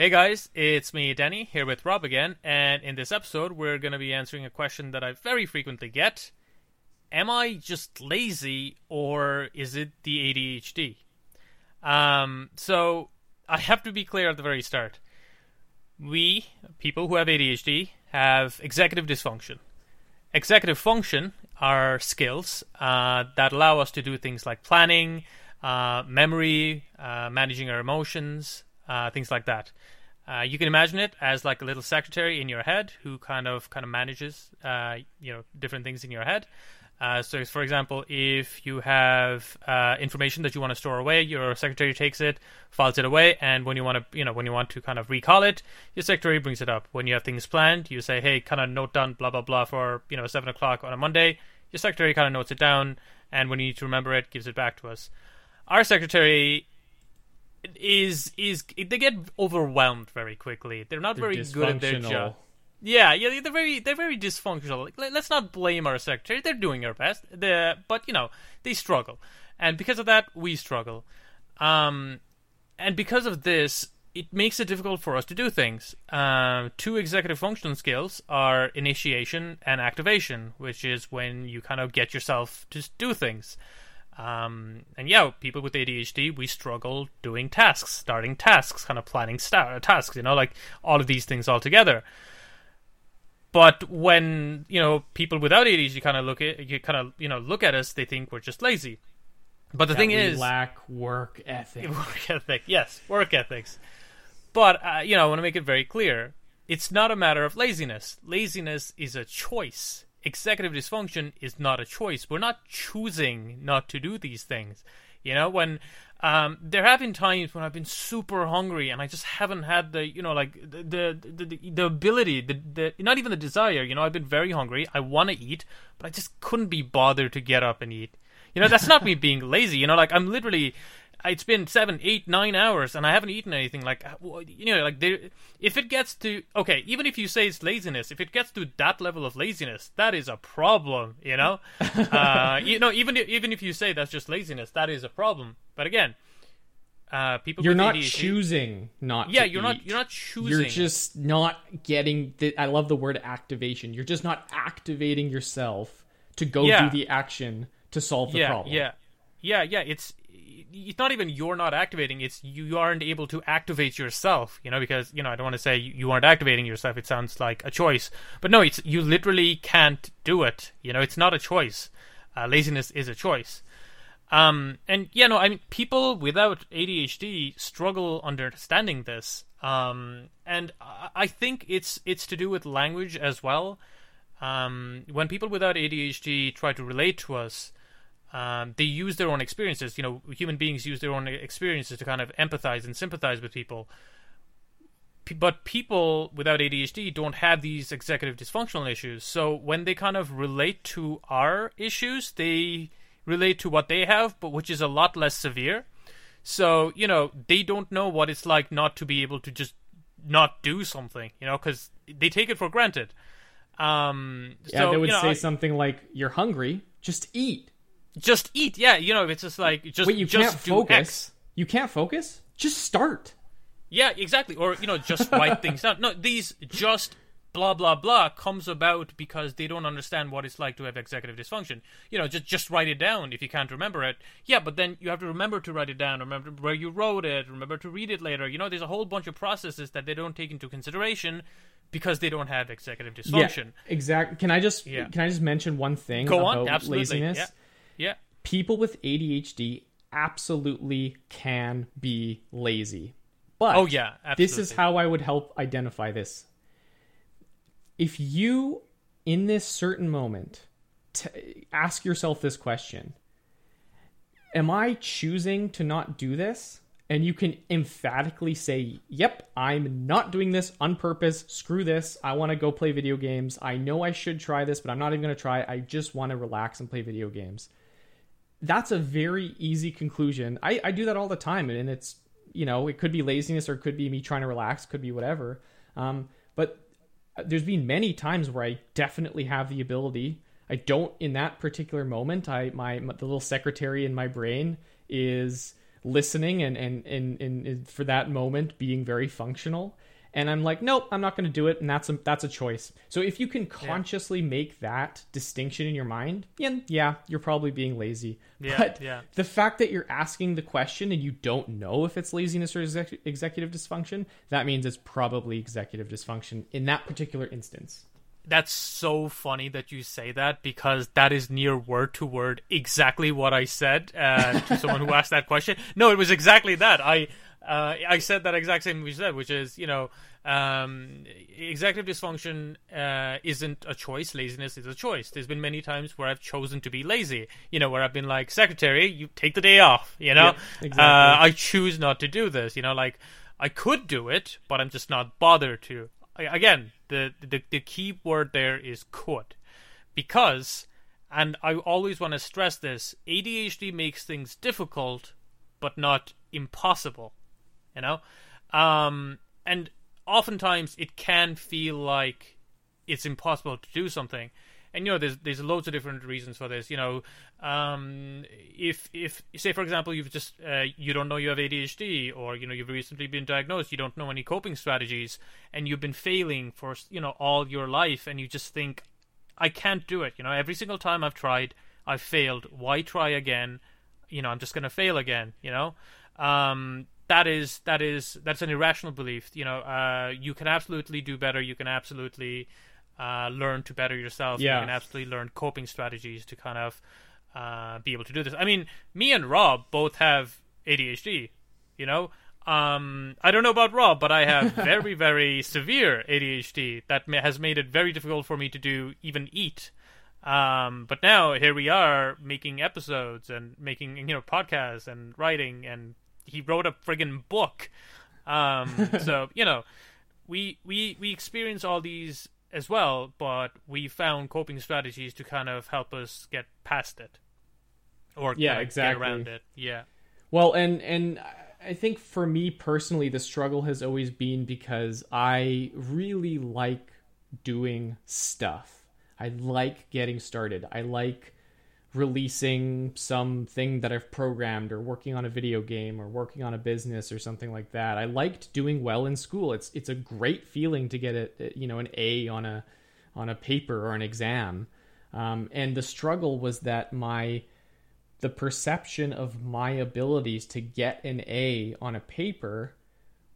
Hey guys, it's me, Danny, here with Rob again, and in this episode, we're going to be answering a question that I very frequently get Am I just lazy, or is it the ADHD? Um, so, I have to be clear at the very start. We, people who have ADHD, have executive dysfunction. Executive function are skills uh, that allow us to do things like planning, uh, memory, uh, managing our emotions, uh, things like that. Uh, you can imagine it as like a little secretary in your head who kind of kind of manages uh, you know different things in your head. Uh, so, for example, if you have uh, information that you want to store away, your secretary takes it, files it away, and when you want to, you know, when you want to kind of recall it, your secretary brings it up. When you have things planned, you say, "Hey, kind of note down blah blah blah for you know seven o'clock on a Monday." Your secretary kind of notes it down, and when you need to remember it, gives it back to us. Our secretary is is they get overwhelmed very quickly. They're not They're very good at their job. Yeah, yeah, they're very they're very dysfunctional. Like, let- let's not blame our secretary; they're doing their best. The but you know they struggle, and because of that, we struggle. Um, and because of this, it makes it difficult for us to do things. Uh, two executive function skills are initiation and activation, which is when you kind of get yourself to do things. Um, and yeah, people with ADHD, we struggle doing tasks, starting tasks, kind of planning tasks, you know, like all of these things all together. But when you know people without ADHD kind of look at you kind of you know look at us, they think we're just lazy. But the That thing is, lack work ethic. work ethic. Yes, work ethics. But uh, you know, I want to make it very clear: it's not a matter of laziness. Laziness is a choice. Executive dysfunction is not a choice. We're not choosing not to do these things. You know, when um, there have been times when I've been super hungry and I just haven't had the, you know, like the the the, the ability, the, the not even the desire. You know, I've been very hungry. I want to eat, but I just couldn't be bothered to get up and eat. You know, that's not me being lazy. You know, like I'm literally, it's been seven, eight, nine hours, and I haven't eaten anything. Like, uh, you know, like there, if it gets to okay, even if you say it's laziness, if it gets to that level of laziness, that is a problem. You know, uh, you know, even if, even if you say that's just laziness, that is a problem. But again, uh, people You're not ADHD choosing not Yeah, to you're not- you're not choosing You're just not getting the I love the word activation. You're just not activating yourself to go Yeah. do the action to solve the yeah, problem. Yeah, yeah, yeah. It's it's not even you're not activating; it's you aren't able to activate yourself. You know, because you know I don't want to say you aren't activating yourself. It sounds like a choice, but no, it's you literally can't do it. You know, it's not a choice. Uh, laziness is a choice. Um, and yeah, no, I mean, people without ADHD struggle understanding this. Um, and I I think it's it's to do with language as well. Um, when people without ADHD try to relate to us, um, they use their own experiences. You know, human beings use their own experiences to kind of empathize and sympathize with people. P- But people without ADHD don't have these executive dysfunctional issues. So when they kind of relate to our issues, they relate to what they have, but which is a lot less severe. So, you know, they don't know what it's like not to be able to just not do something, you know, because they take it for granted. Um, Yeah, so, they would you know, say I- something like, "You're hungry, just eat." Just eat. Yeah, you know, it's just like just Wait, you just can't focus. X. You can't focus. Just start. Yeah, exactly. Or you know, just write things down. No, these just blah blah blah comes about because they don't understand what it's like to have executive dysfunction. You know, just just write it down if you can't remember it. Yeah, but then you have to remember to write it down. Remember where you wrote it. Remember to read it later. You know, there's a whole bunch of processes that they don't take into consideration because they don't have executive dysfunction. Yeah, exactly. Can I just Yeah. can I just mention one thing Go about on, absolutely. laziness? Yeah. People with ADHD absolutely can be lazy. But Oh yeah, this is how I would help identify this. If you, in this certain moment, t- ask yourself this question Am I choosing to not do this? And you can emphatically say, Yep, I'm not doing this on purpose. Screw this. I want to go play video games. I know I should try this, but I'm not even going to try. I just want to relax and play video games that's a very easy conclusion. I, I do that all the time, and it's you know it could be laziness or it could be me trying to relax, could be whatever. Um, but there's been many times where I definitely have the ability. I don't in that particular moment. I my, my the little secretary in my brain is listening and and, and and for that moment being very functional and I'm like, nope, I'm not going to do it, and that's a that's a choice. So if you can consciously yeah. make that distinction in your mind, yeah, yeah, you're probably being lazy. Yeah, but yeah. the fact that you're asking the question and you don't know if it's laziness or exec- executive dysfunction, that means it's probably executive dysfunction in that particular instance. That's so funny that you say that because that is near word to word exactly what I said uh, to someone who asked that question. No, it was exactly that. I uh, I said that exact same we said, which is you know um, executive dysfunction uh, isn't a choice. Laziness is a choice. There's been many times where I've chosen to be lazy. You know, where I've been like, secretary, you take the day off. You know, exactly. uh, I choose not to do this. You know, like I could do it, but I'm just not bothered to. I, again, the, the the key word there is could, because, and I always want to stress this: ADHD makes things difficult, but not impossible you know? Um, and oftentimes it can feel like it's impossible to do something. And you know there's there's loads of different reasons for this you know? Um, if if say for example you've just uh, you don't know you have ADHD or you know you've recently been diagnosed you don't know any coping strategies and you've been failing for you know all your life and you just think I can't do it. You know every single time I've tried I've failed. Why try again? You know I'm just going to fail again you know? Um, that is that is that's an irrational belief. You know, uh, you can absolutely do better. You can absolutely uh, learn to better yourself. Yeah. You can absolutely learn coping strategies to kind of uh, be able to do this. I mean, me and Rob both have ADHD. You know, um, I don't know about Rob, but I have very very severe ADHD that has made it very difficult for me to do even eat. Um, but now here we are making episodes and making you know podcasts and writing and he wrote a friggin' book. Um, so you know, we we we experience all these as well, but we found coping strategies to kind of help us get past it, or yeah, kind of exactly. get around it. Yeah. Well, and and I think for me personally, the struggle has always been because I really like doing stuff. I like getting started. I like releasing something that I've programmed or working on a video game or working on a business or something like that. I liked doing well in school. It's it's a great feeling to get a you know an A on a on a paper or an exam. Um, and the struggle was that my the perception of my abilities to get an A on a paper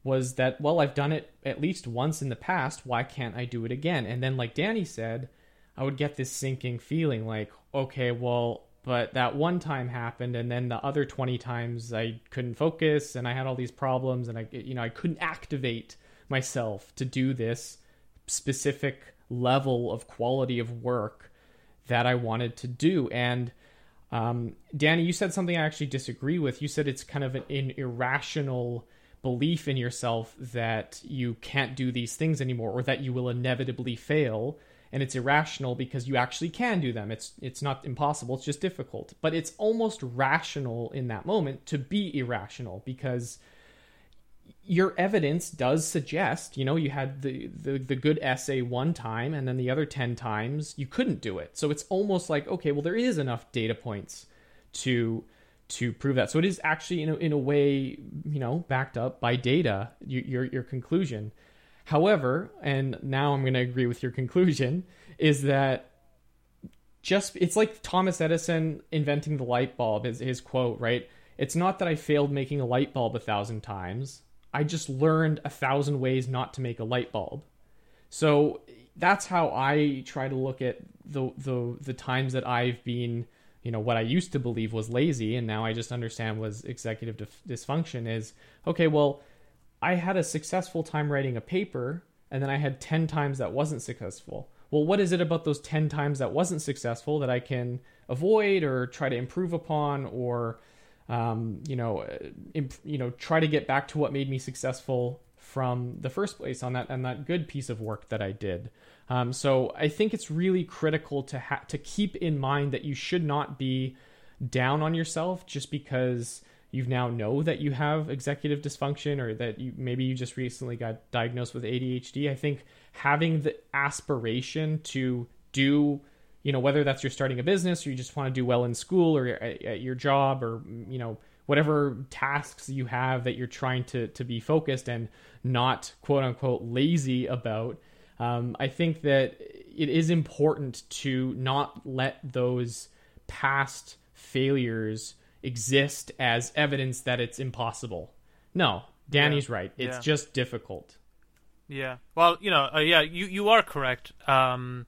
was that well I've done it at least once in the past why can't I do it again and then like Danny said I would get this sinking feeling like okay, well, but that one time happened and then the other 20 times I couldn't focus and I had all these problems and I you know, I couldn't activate myself to do this specific level of quality of work that I wanted to do and um, Danny, you said something I actually disagree with. You said it's kind of an, an irrational belief in yourself that you can't do these things anymore or that you will inevitably fail and it's irrational because you actually can do them. It's it's not impossible, it's just difficult. But it's almost rational in that moment to be irrational because your evidence does suggest, you know, you had the, the the good essay one time and then the other 10 times you couldn't do it. So it's almost like okay, well there is enough data points to to prove that. So it is actually in a, in a way, you know, backed up by data, your your conclusion. However, and now I'm going to agree with your conclusion, is that just it's like Thomas Edison inventing the light bulb, is his quote, right? It's not that I failed making a light bulb a thousand times. I just learned a thousand ways not to make a light bulb. So that's how I try to look at the the the times that I've been, you know, what I used to believe was lazy and now I just understand was executive dysfunction is okay, well, I had a successful time writing a paper, and then I had 10 times that wasn't successful. Well, what is it about those 10 times that wasn't successful that I can avoid or try to improve upon or, um, you know, uh, imp- you know, try to get back to what made me successful from the first place on that and that good piece of work that I did. Um, so I think it's really critical to ha- to keep in mind that you should not be down on yourself just because you now know that you have executive dysfunction or that you maybe you just recently got diagnosed with ADHD. I think having the aspiration to do you know whether that's you're starting a business or you just want to do well in school or at, at your job or you know whatever tasks you have that you're trying to to be focused and not quote unquote lazy about. Um, I think that it is important to not let those past failures exist as evidence that it's impossible. No, Danny's right. It's Yeah. just difficult. Yeah. Well, you know, uh, yeah, you you are correct. Um,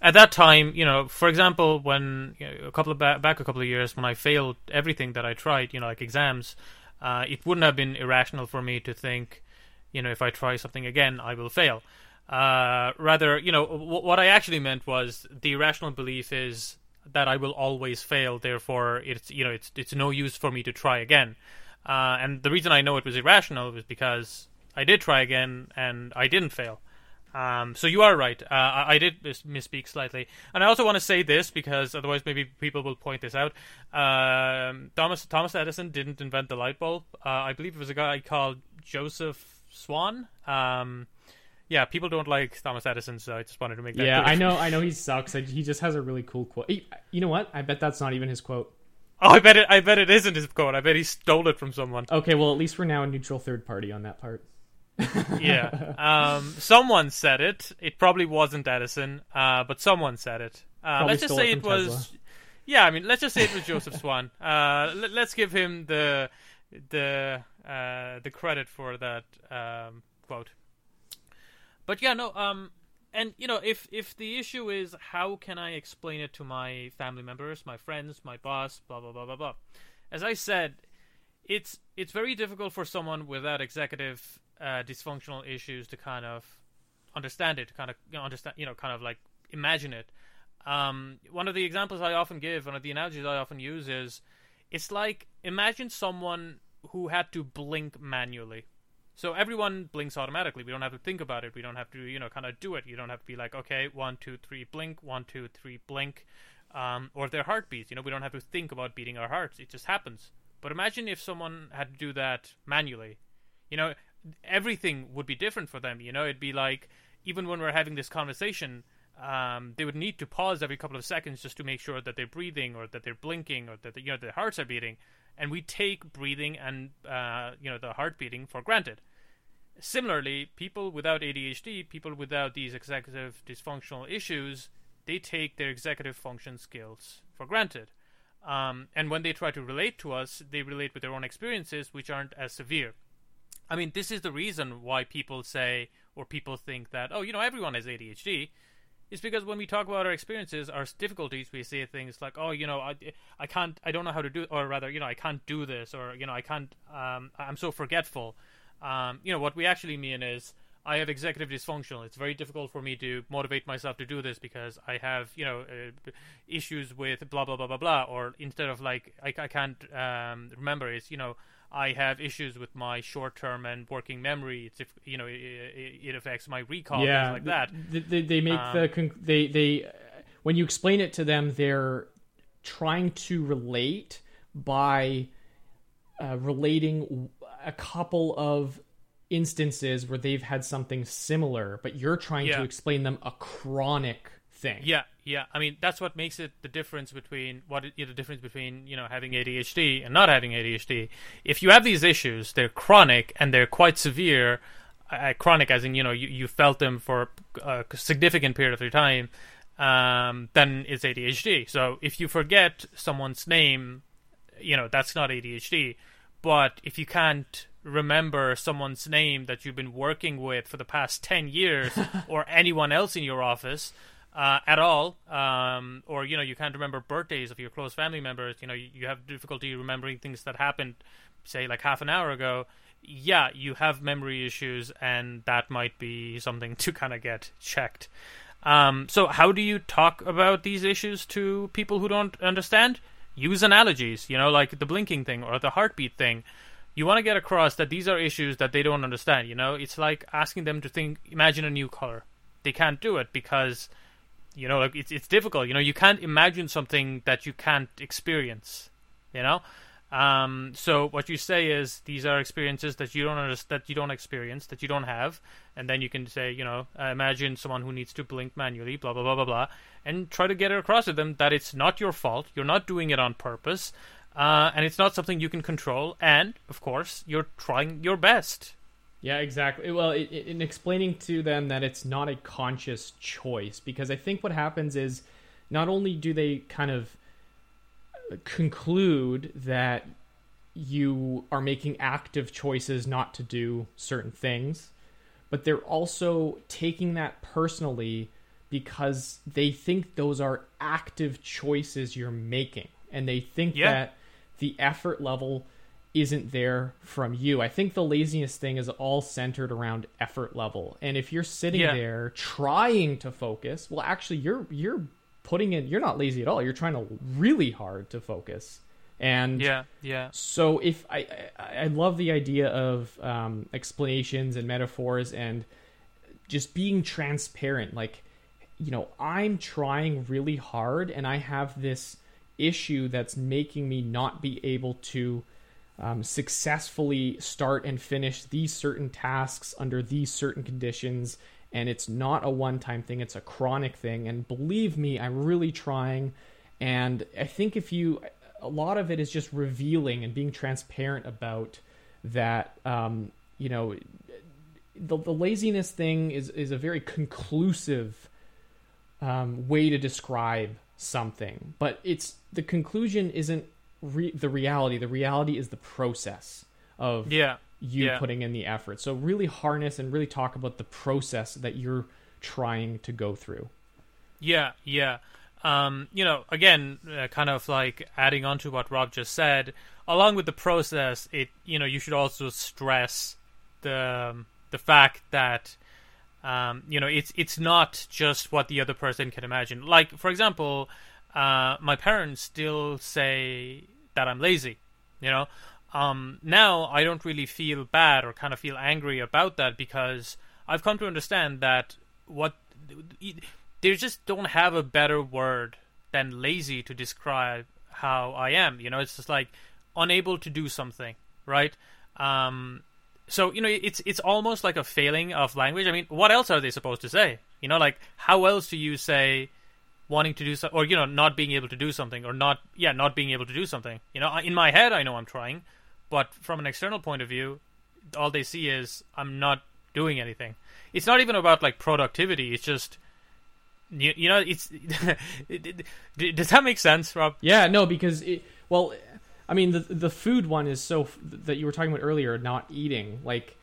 at that time, you know, for example, when you know, a couple of ba- back a couple of years when I failed everything that I tried, you know, like exams, uh, it wouldn't have been irrational for me to think, you know, if I try something again, I will fail. Uh, rather, you know, w- what I actually meant was the irrational belief is that I will always fail. Therefore, it's you know, it's it's no use for me to try again. Uh, and the reason I know it was irrational was because I did try again and I didn't fail. Um, so you are right. Uh, I, I did mis- misspeak slightly, and I also want to say this because otherwise maybe people will point this out. Um, Thomas Thomas Edison didn't invent the light bulb. Uh, I believe it was a guy called Joseph Swan. Um, yeah, people don't like Thomas Edison, so I just wanted to make that. Yeah, clear. I know. I know he sucks. I, he just has a really cool quote. Hey, You know what? I bet that's not even his quote. Oh, I bet it. I bet it isn't his quote. I bet he stole it from someone. Okay, well at least we're now a neutral third party on that part. yeah. Um, someone said it. It probably wasn't Edison, uh, but someone said it. Uh, let's just say it it was. Tesla. Yeah, I mean, let's just say it was Joseph Swan. Uh, let, let's give him the the uh, the credit for that um, quote. But yeah, no. Um, and you know, if if the issue is how can I explain it to my family members, my friends, my boss, blah blah blah blah blah. As I said, it's it's very difficult for someone without executive uh, dysfunctional issues to kind of understand it, to kind of you know, understand, you know, kind of like imagine it. Um, one of the examples I often give, one of the analogies I often use is, it's like imagine someone who had to blink manually. So everyone blinks automatically. We don't have to think about it. We don't have to, you know, kind of do it. You don't have to be like, okay, one, two, three, blink, one, two, three, blink, um, or their heartbeats. You know, we don't have to think about beating our hearts. It just happens. But imagine if someone had to do that manually. You know, everything would be different for them. You know, it'd be like even when we're having this conversation, um, they would need to pause every couple of seconds just to make sure that they're breathing or that they're blinking or that you know their hearts are beating. And we take breathing and uh, you know the heart beating for granted. Similarly, people without ADHD, people without these executive dysfunctional issues, they take their executive function skills for granted. Um, and when they try to relate to us, they relate with their own experiences, which aren't as severe. I mean, this is the reason why people say or people think that, oh, you know, everyone has ADHD. Is because when we talk about our experiences, our difficulties, we say things like, "Oh, you know, I, I can't, I don't know how to do," or rather, you know, I can't do this, or you know, I can't, um, I'm so forgetful. Um, you know, what we actually mean is, I have executive dysfunction. It's very difficult for me to motivate myself to do this because I have, you know, uh, issues with blah blah blah blah blah. Or instead of like, I, I can't um, remember. It's you know, I have issues with my short-term and working memory. It's if you know, it, it affects my recall, yeah, things like that. th- They, they make Um, the conc- they they when you explain it to them, they're trying to relate by uh, relating a couple of instances where they've had something similar, but you're trying Yeah. to explain them a chronic thing. Yeah, yeah. I mean, that's what makes it the difference between what the difference between you know having ADHD and not having ADHD. If you have these issues, they're chronic and they're quite severe. Uh, chronic, as in you know you, you felt them for a significant period of your time. Um, then it's ADHD. So if you forget someone's name, you know that's not ADHD. But if you can't remember someone's name that you've been working with for the past 10 years or anyone else in your office uh, at all um, or you know you can't remember birthdays of your close family members. You know you, you have difficulty remembering things that happened say like half an hour ago. Yeah you have memory issues and that might be something to kind of get checked. Um, so how do you talk about these issues to people who don't understand? Use analogies you know like the blinking thing or the heartbeat thing. You want to get across that these are issues that they don't understand you know? It's like asking them to think imagine a new color. They can't do it because you know like it's it's difficult you know you can't imagine something that you can't experience you know um, so what you say is these are experiences that you don't understand, that you don't experience, that you don't have, and then you can say, you know, uh, imagine someone who needs to blink manually, blah blah blah blah blah, and try to get it across to them that it's not your fault, you're not doing it on purpose, uh, and it's not something you can control. And of course, you're trying your best. Yeah, exactly. Well, it, it, in explaining to them that it's not a conscious choice, because I think what happens is not only do they kind of uh, conclude that you are making active choices not to do certain things, but they're also taking that personally because they think those are active choices you're making and they think Yeah. that the effort level isn't there from you. I think the laziness thing is all centered around effort level. And if you're sitting Yeah. there trying to focus, well actually you're you're putting in you're not lazy at all. You're trying to really hard to focus. And Yeah, yeah, so if I I, I love the idea of um, explanations and metaphors and just being transparent. Like, you know, I'm trying really hard and I have this issue that's making me not be able to um, successfully start and finish these certain tasks under these certain conditions. And it's not a one time thing, it's a chronic thing. And believe me, I'm really trying. And I think if you, a lot of it is just revealing and being transparent about that, um, you know, the, the laziness thing is, is a very conclusive um, way to describe something, but it's the conclusion isn't re- the reality. The reality is the process of yeah. you yeah. putting in the effort. So really harness and really talk about the process that you're trying to go through. Yeah, yeah. Um, you know, again, uh, kind of like adding on to what Rob just said, along with the process, it you know you should also stress the um, the fact that um, you know it's it's not just what the other person can imagine. Like for example, uh, my parents still say that I'm lazy. You know, um, now I don't really feel bad or kind of feel angry about that because I've come to understand that what they just don't have a better word than lazy to describe how I am. You know, it's just like unable to do something, right? Um, so you know, it's it's almost like a failing of language. I mean, what else are they supposed to say? You know, like how else do you say wanting to do something, or you know, not being able to do something, or not, yeah, not being able to do something? You know, in my head, I know I'm trying, but from an external point of view, all they see is I'm not doing anything. It's not even about like productivity. It's just you, you know, it's. does that make sense, Rob? Yeah, no, because it, well, I mean the the food one is so that you were talking about earlier, not eating. Like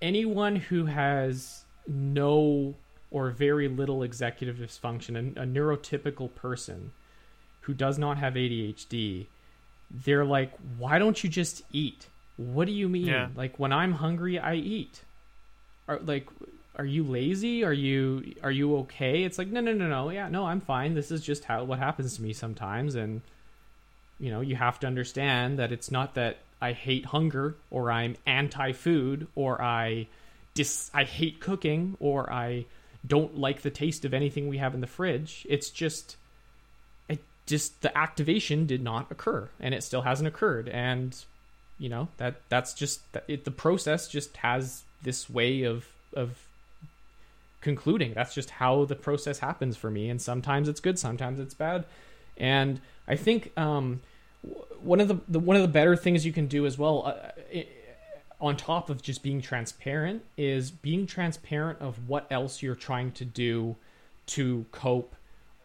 anyone who has no or very little executive dysfunction, a, a neurotypical person who does not have ADHD, they're like, why don't you just eat? What do you mean? Yeah. Like when I'm hungry, I eat. Are like are you lazy? Are you are you okay? It's like no no no no yeah no I'm fine. This is just how what happens to me sometimes, and you know you have to understand that it's not that I hate hunger or I'm anti-food or I dis I hate cooking or I don't like the taste of anything we have in the fridge. It's just it just the activation did not occur and it still hasn't occurred. And you know that that's just it, the process just has this way of of concluding. That's just how the process happens for me. And sometimes it's good sometimes it's bad. And i think um one of the, the one of the better things you can do as well uh, i on top of just being transparent is being transparent of what else you're trying to do to cope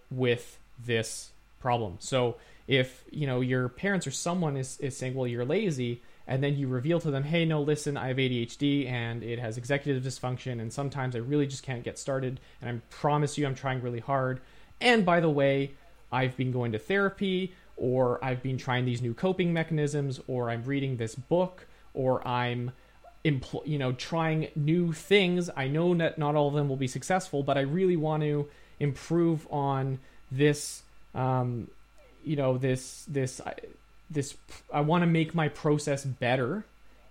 with this problem. So if you know your parents or someone is, is saying well you're lazy and then you reveal to them hey no listen i have adhd and it has executive dysfunction and sometimes i really just can't get started and i promise you i'm trying really hard. And by the way i've been going to therapy or i've been trying these new coping mechanisms or i'm reading this book or i'm empl- you know trying new things i know that not all of them will be successful but i really want to improve on this um, you know this this I- this I want to make my process better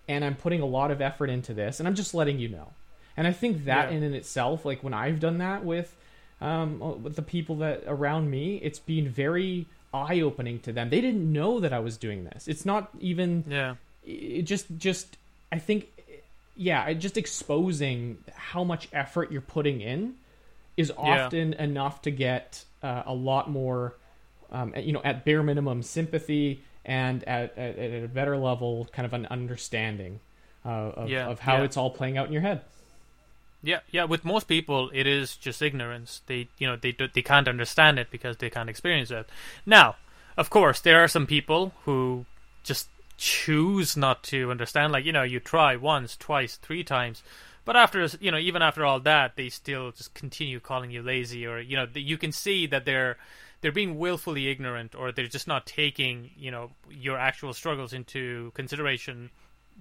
and I'm putting a lot of effort into this and I'm just letting you know. And I think that Yeah. in and itself like when I've done that with um with the people that around me it's been very eye opening to them. They didn't know that I was doing this. It's not even Yeah. It just just I think yeah, just exposing how much effort you're putting in is Yeah. often enough to get uh, a lot more um, you know at bare minimum sympathy and at, at, at a better level, kind of an understanding uh, of, Yeah, of how yeah. it's all playing out in your head. Yeah, yeah. With most people, it is just ignorance. They, you know, they they can't understand it because they can't experience it. Now, of course, there are some people who just choose not to understand. Like, you know, you try once, twice, three times, but after, you know, even after all that, they still just continue calling you lazy, or you know, you can see that they're they're being willfully ignorant, or they're just not taking, you know, your actual struggles into consideration.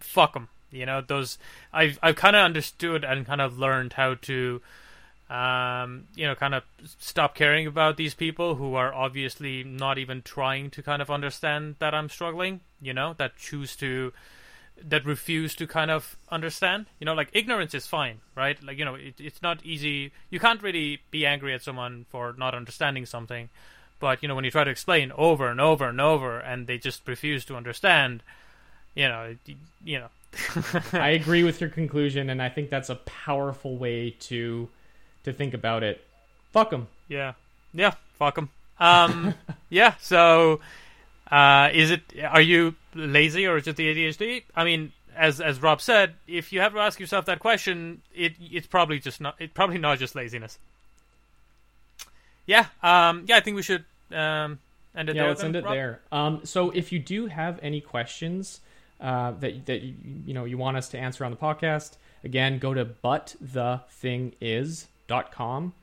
Fuck them. You know, those I've I've kind of understood and kind of learned how to, um, you know, kind of stop caring about these people who are obviously not even trying to kind of understand that I'm struggling. You know, that choose to, that refuse to kind of understand. You know, like ignorance is fine, right? Like you know, it, it's not easy. You can't really be angry at someone for not understanding something. But you know, when you try to explain over and over and over, and they just refuse to understand, you know, you know, I agree with your conclusion, and I think that's a powerful way to to think about it. Fuck them. Yeah, yeah, fuck them. Um, yeah. So, uh, is it? Are you lazy or is it the ADHD? I mean, as as Rob said, if you have to ask yourself that question, it it's probably just not. It's probably not just laziness. Yeah. Um. Yeah. I think we should um end it yeah, there. let's then, end it Rob? there. Um, so if you do have any questions uh, that that you, you know you want us to answer on the podcast, again, go to butthethingis.com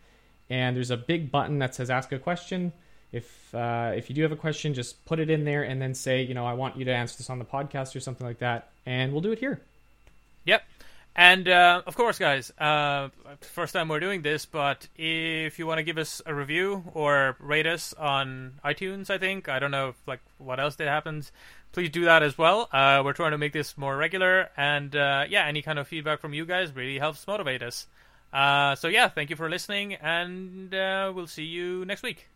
and there's a big button that says ask a question. If uh, if you do have a question, just put it in there and then say, you know, I want you to answer this on the podcast or something like that, and we'll do it here. Yep. And uh, of course, guys, uh, first time we're doing this, but if you want to give us a review or rate us on iTunes, I think I don't know if, like what else that happens. Please do that as well. Uh, we're trying to make this more regular, and uh, yeah, any kind of feedback from you guys really helps motivate us. Uh, so yeah, thank you for listening, and uh, we'll see you next week.